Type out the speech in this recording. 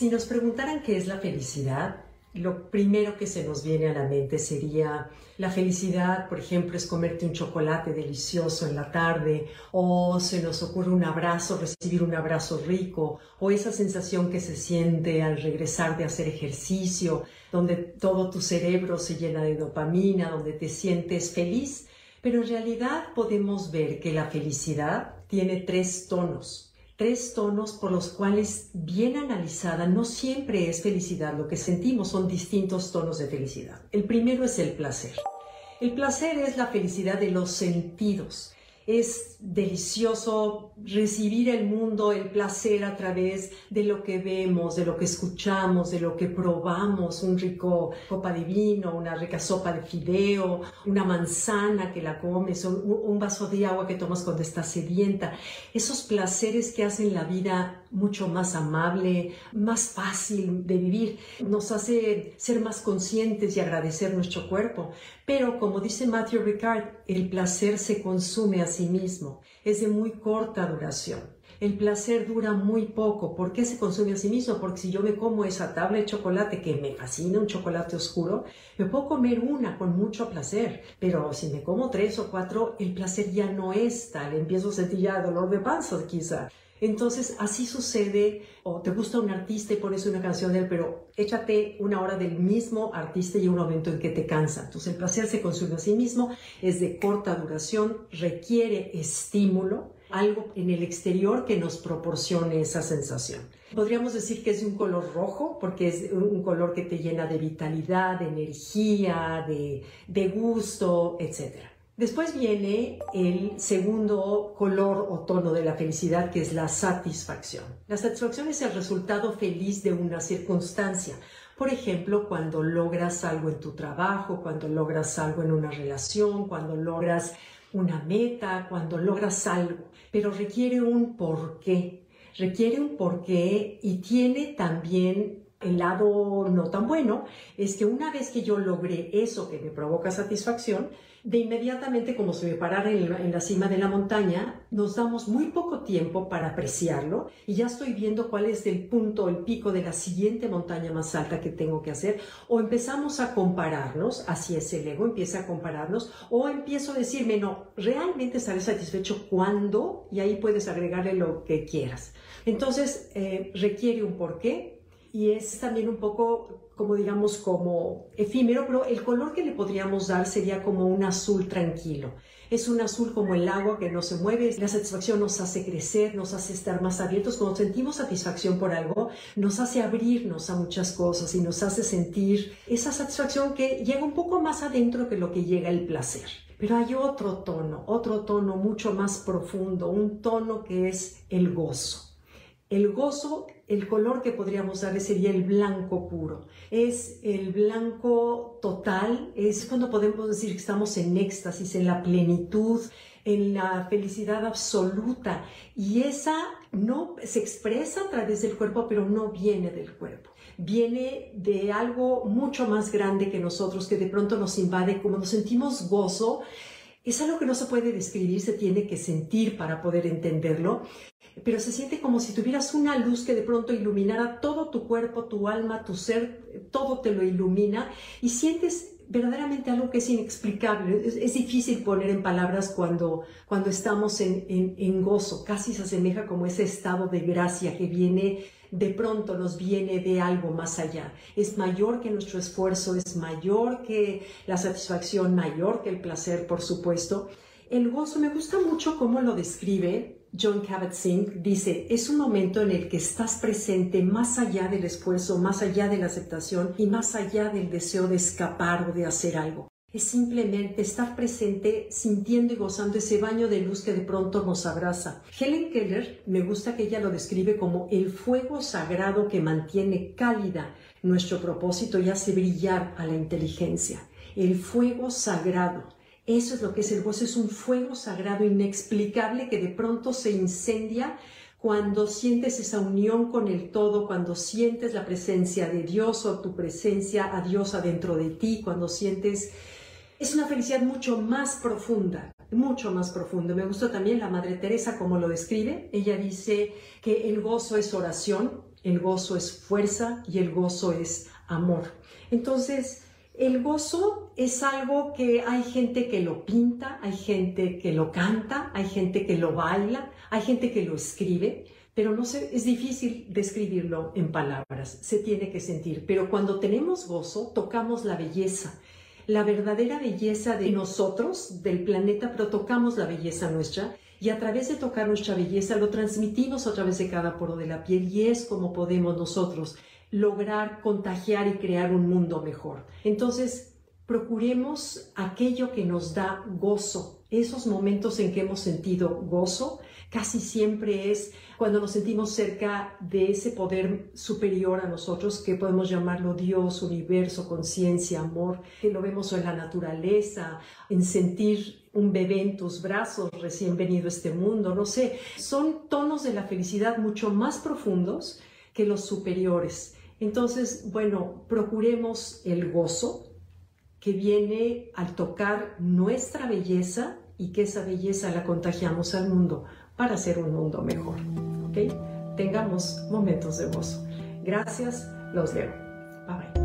Si nos preguntaran qué es la felicidad, lo primero que se nos viene a la mente sería la felicidad, por ejemplo, es comerte un chocolate delicioso en la tarde, o se nos ocurre un abrazo, recibir un abrazo rico, o esa sensación que se siente al regresar de hacer ejercicio, donde todo tu cerebro se llena de dopamina, donde te sientes feliz. Pero en realidad podemos ver que la felicidad tiene tres tonos tres tonos por los cuales, bien analizada, no siempre es felicidad. Lo que sentimos son distintos tonos de felicidad. El primero es el placer. El placer es la felicidad de los sentidos es delicioso recibir el mundo, el placer a través de lo que vemos, de lo que escuchamos, de lo que probamos, un rico copa de vino, una rica sopa de fideo, una manzana que la comes, un, vaso de agua que tomas cuando estás sedienta. Esos placeres que hacen la vida mucho más amable, más fácil de vivir, nos hace ser más conscientes y agradecer nuestro cuerpo. Pero como dice Matthew Ricard, el placer se consume sí mismo, es de muy corta duración. El placer dura muy poco. ¿Por qué se consume a sí mismo? Porque si yo me como esa tabla de chocolate que me fascina, un chocolate oscuro, me puedo comer una con mucho placer. Pero si me como tres o cuatro, el placer ya no es tal. Empiezo a sentir ya dolor de panza quizá. Entonces, así sucede, o te gusta un artista y pones una canción de él, pero échate una hora del mismo artista y un momento en que te cansa. Entonces, el placer se consume a sí mismo, es de corta duración, requiere estímulo, algo en el exterior que nos proporcione esa sensación. Podríamos decir que es de un color rojo porque es un color que te llena de vitalidad, de energía, de, de gusto, etc. Después viene el segundo color o tono de la felicidad, que es la satisfacción. La satisfacción es el resultado feliz de una circunstancia. Por ejemplo, cuando logras algo en tu trabajo, cuando logras algo en una relación, cuando logras una meta, cuando logras algo, pero requiere un porqué. Requiere un porqué y tiene también el lado no tan bueno, es que una vez que yo logré eso que me provoca satisfacción, de inmediatamente, como si me parara en la, cima de la montaña, nos damos muy poco tiempo para apreciarlo y ya estoy viendo cuál es el punto, el pico de la siguiente montaña más alta que tengo que hacer. O empezamos a compararnos, así es el ego, empieza a compararnos, o empiezo a decirme, no, realmente estaré satisfecho cuando, y ahí puedes agregarle lo que quieras. Entonces, eh, requiere un porqué y es también un poco como digamos, como efímero, pero el color que le podríamos dar sería como un azul tranquilo. Es un azul como el agua que no se mueve. La satisfacción nos hace crecer, nos hace estar más abiertos. Cuando sentimos satisfacción por algo, nos hace abrirnos a muchas cosas y nos hace sentir esa satisfacción que llega un poco más adentro que lo que llega el placer. Pero hay otro tono, otro tono mucho más profundo, un tono que es el gozo. El gozo, el color que podríamos darle sería el blanco puro. Es el blanco total, es cuando podemos decir que estamos en éxtasis, en la plenitud, en la felicidad absoluta. Y esa no se expresa a través del cuerpo, pero no viene del cuerpo. Viene de algo mucho más grande que nosotros, que de pronto nos invade, como nos sentimos gozo, es algo que no se puede describir, se tiene que sentir para poder entenderlo pero se siente como si tuvieras una luz que de pronto iluminara todo tu cuerpo, tu alma, tu ser, todo te lo ilumina y sientes verdaderamente algo que es inexplicable. Es, difícil poner en palabras cuando, cuando estamos en, en, gozo, casi se asemeja como ese estado de gracia que viene de pronto nos viene de algo más allá. Es mayor que nuestro esfuerzo, es mayor que la satisfacción, mayor que el placer, por supuesto. El gozo me gusta mucho cómo lo describe John Kabat-Zinn dice, es un momento en el que estás presente más allá del esfuerzo, más allá de la aceptación y más allá del deseo de escapar o de hacer algo. Es simplemente estar presente, sintiendo y gozando ese baño de luz que de pronto nos abraza. Helen Keller, me gusta que ella lo describe como el fuego sagrado que mantiene cálida nuestro propósito y hace brillar a la inteligencia. El fuego sagrado eso es lo que es el gozo, es un fuego sagrado inexplicable que de pronto se incendia cuando sientes esa unión con el todo, cuando sientes la presencia de Dios o tu presencia a Dios adentro de ti, cuando sientes... Es una felicidad mucho más profunda, mucho más profunda. Me gustó también la Madre Teresa como lo describe. Ella dice que el gozo es oración, el gozo es fuerza y el gozo es amor. Entonces, el gozo es algo que hay gente que lo pinta, hay gente que lo canta, hay gente que lo baila, hay gente que lo escribe, pero no sé, es difícil describirlo en palabras, se tiene que sentir. Pero cuando tenemos gozo, tocamos la belleza, la verdadera belleza de nosotros, del planeta, pero tocamos la belleza nuestra y a través de tocar nuestra belleza lo transmitimos a través de cada poro de la piel y es como podemos nosotros lograr contagiar y crear un mundo mejor. Entonces, procuremos aquello que nos da gozo. Esos momentos en que hemos sentido gozo casi siempre es cuando nos sentimos cerca de ese poder superior a nosotros, que podemos llamarlo Dios, universo, conciencia, amor, que lo vemos en la naturaleza, en sentir un bebé en tus brazos recién venido a este mundo, no sé, son tonos de la felicidad mucho más profundos que los superiores. Entonces, bueno, procuremos el gozo que viene al tocar nuestra belleza y que esa belleza la contagiamos al mundo para hacer un mundo mejor. ¿Ok? Tengamos momentos de gozo. Gracias, los leo. Bye bye.